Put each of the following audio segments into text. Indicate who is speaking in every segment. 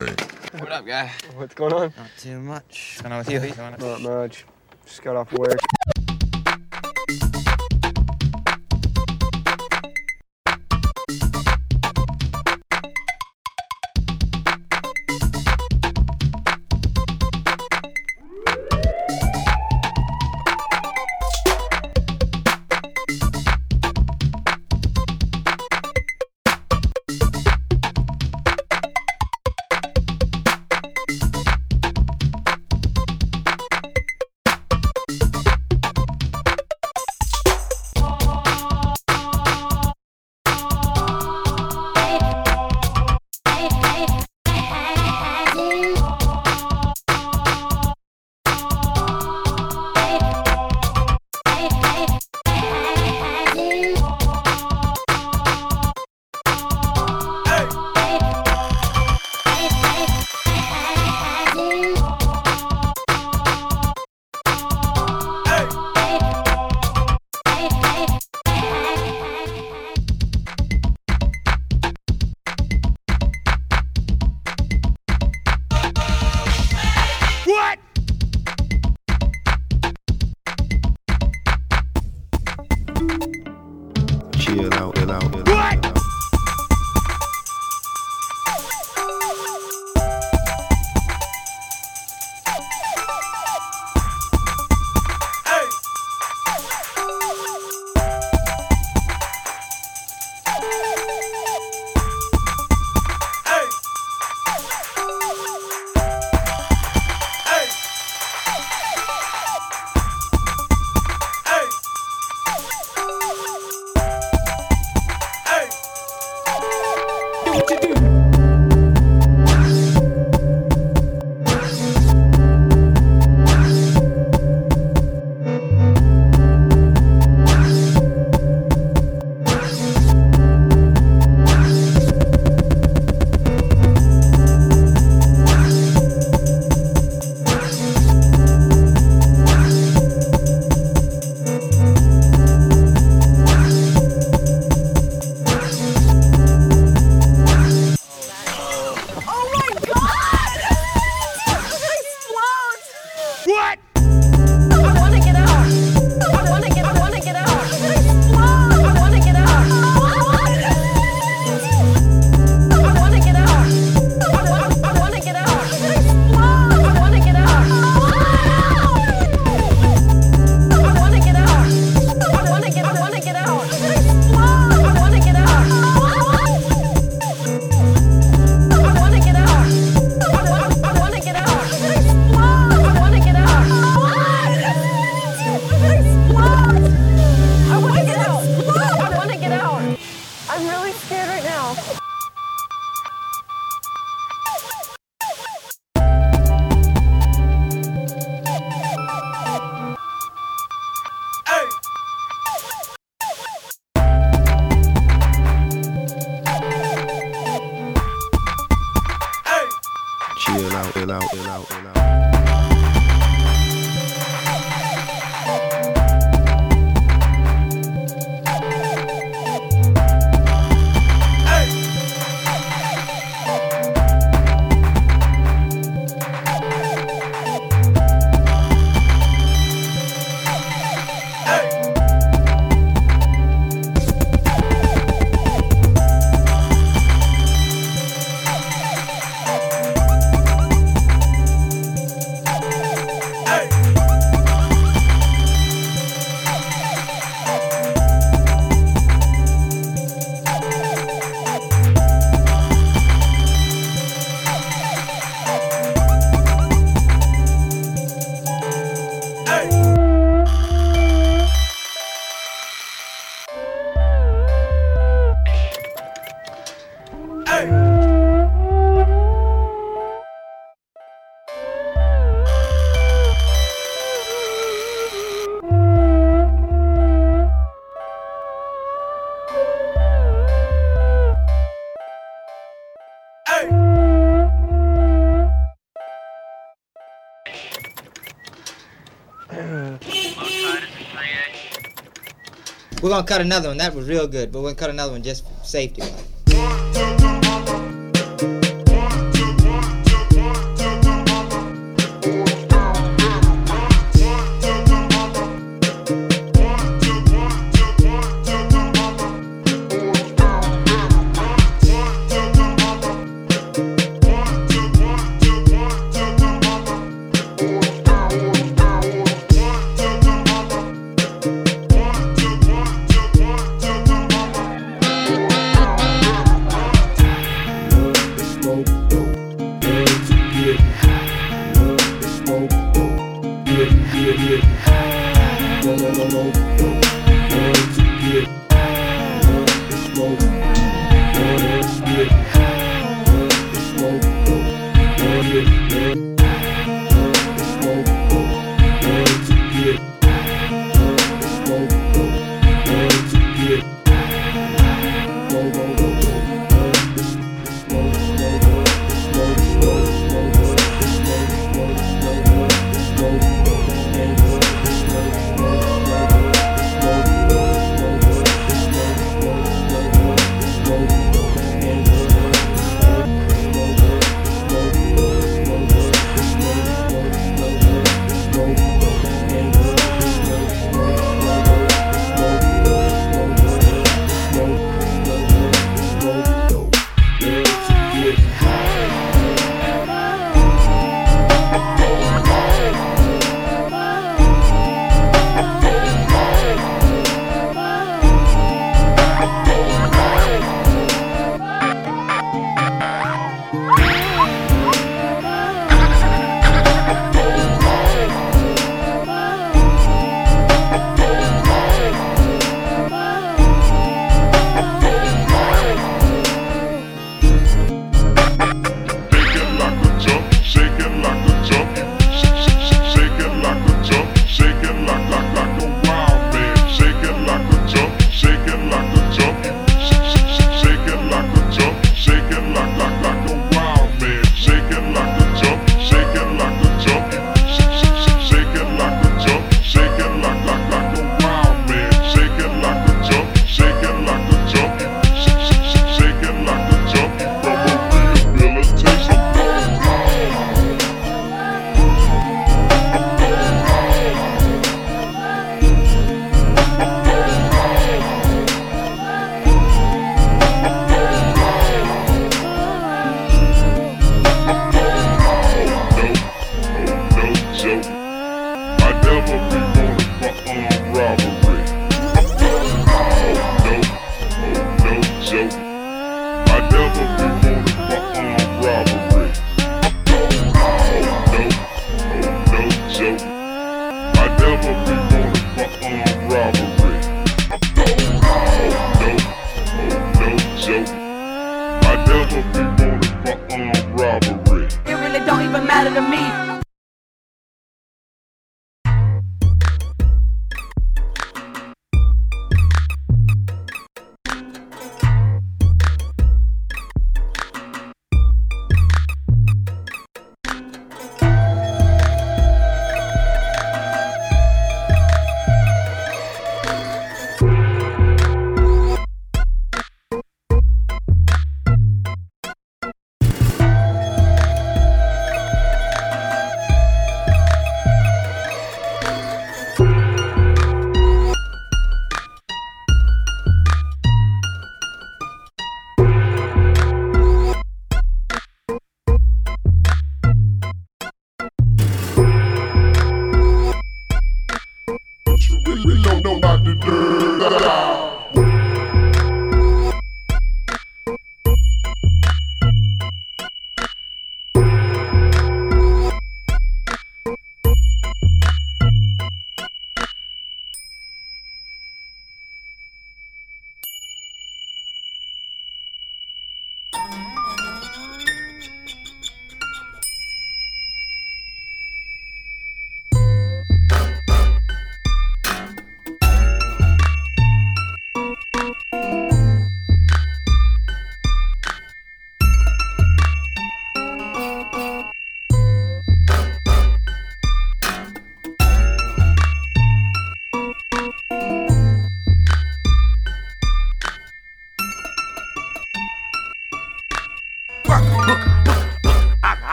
Speaker 1: What up, guy?
Speaker 2: What's going on?
Speaker 1: Not too much. What's going on with you?
Speaker 2: Not much. Just got off work.
Speaker 3: out. Ill out. Ill out.
Speaker 4: We're gonna cut another one. That was real good, but we're gonna cut another one just safety.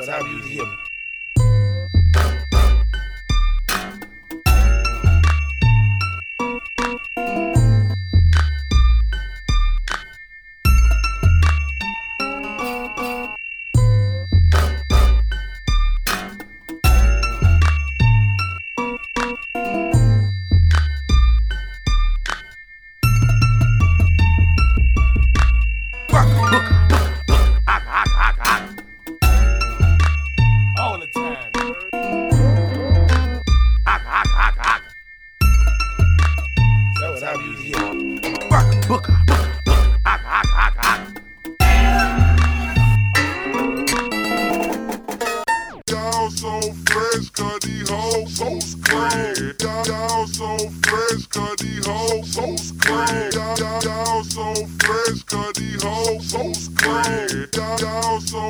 Speaker 4: what
Speaker 3: I
Speaker 5: really hear.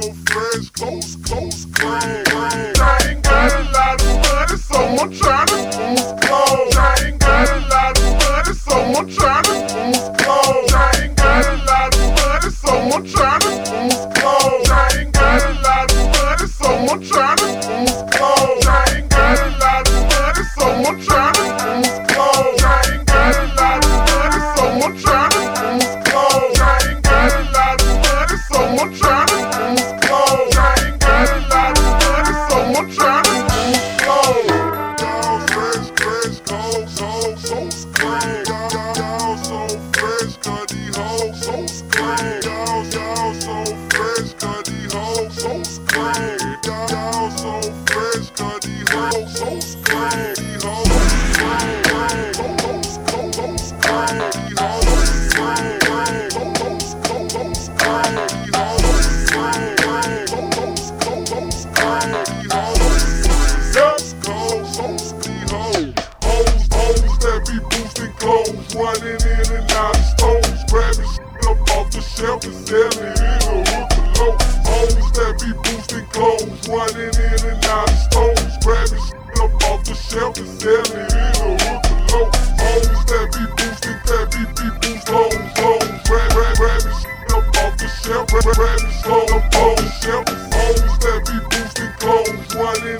Speaker 5: fresh, close, close, close. let me slow and bold. Shelf phones, let boosting clothes running.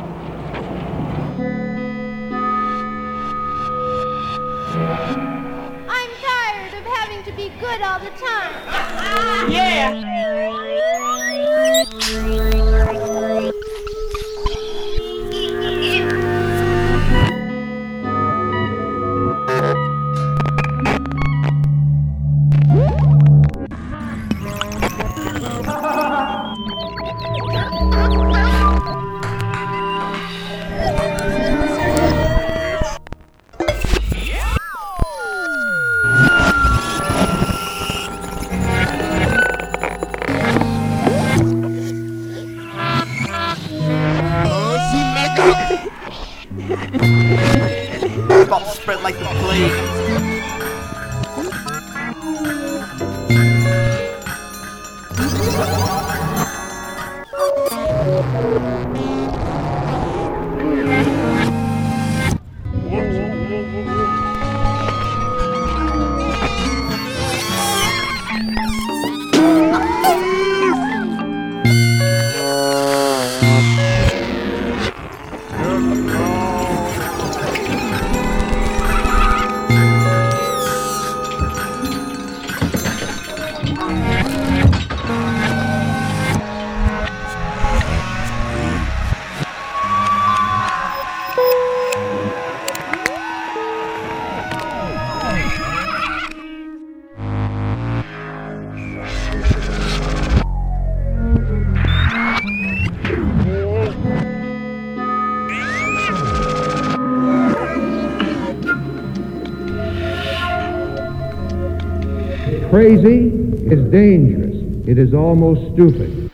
Speaker 5: be
Speaker 6: good all the time.
Speaker 7: yeah.
Speaker 8: crazy is dangerous. It is almost stupid.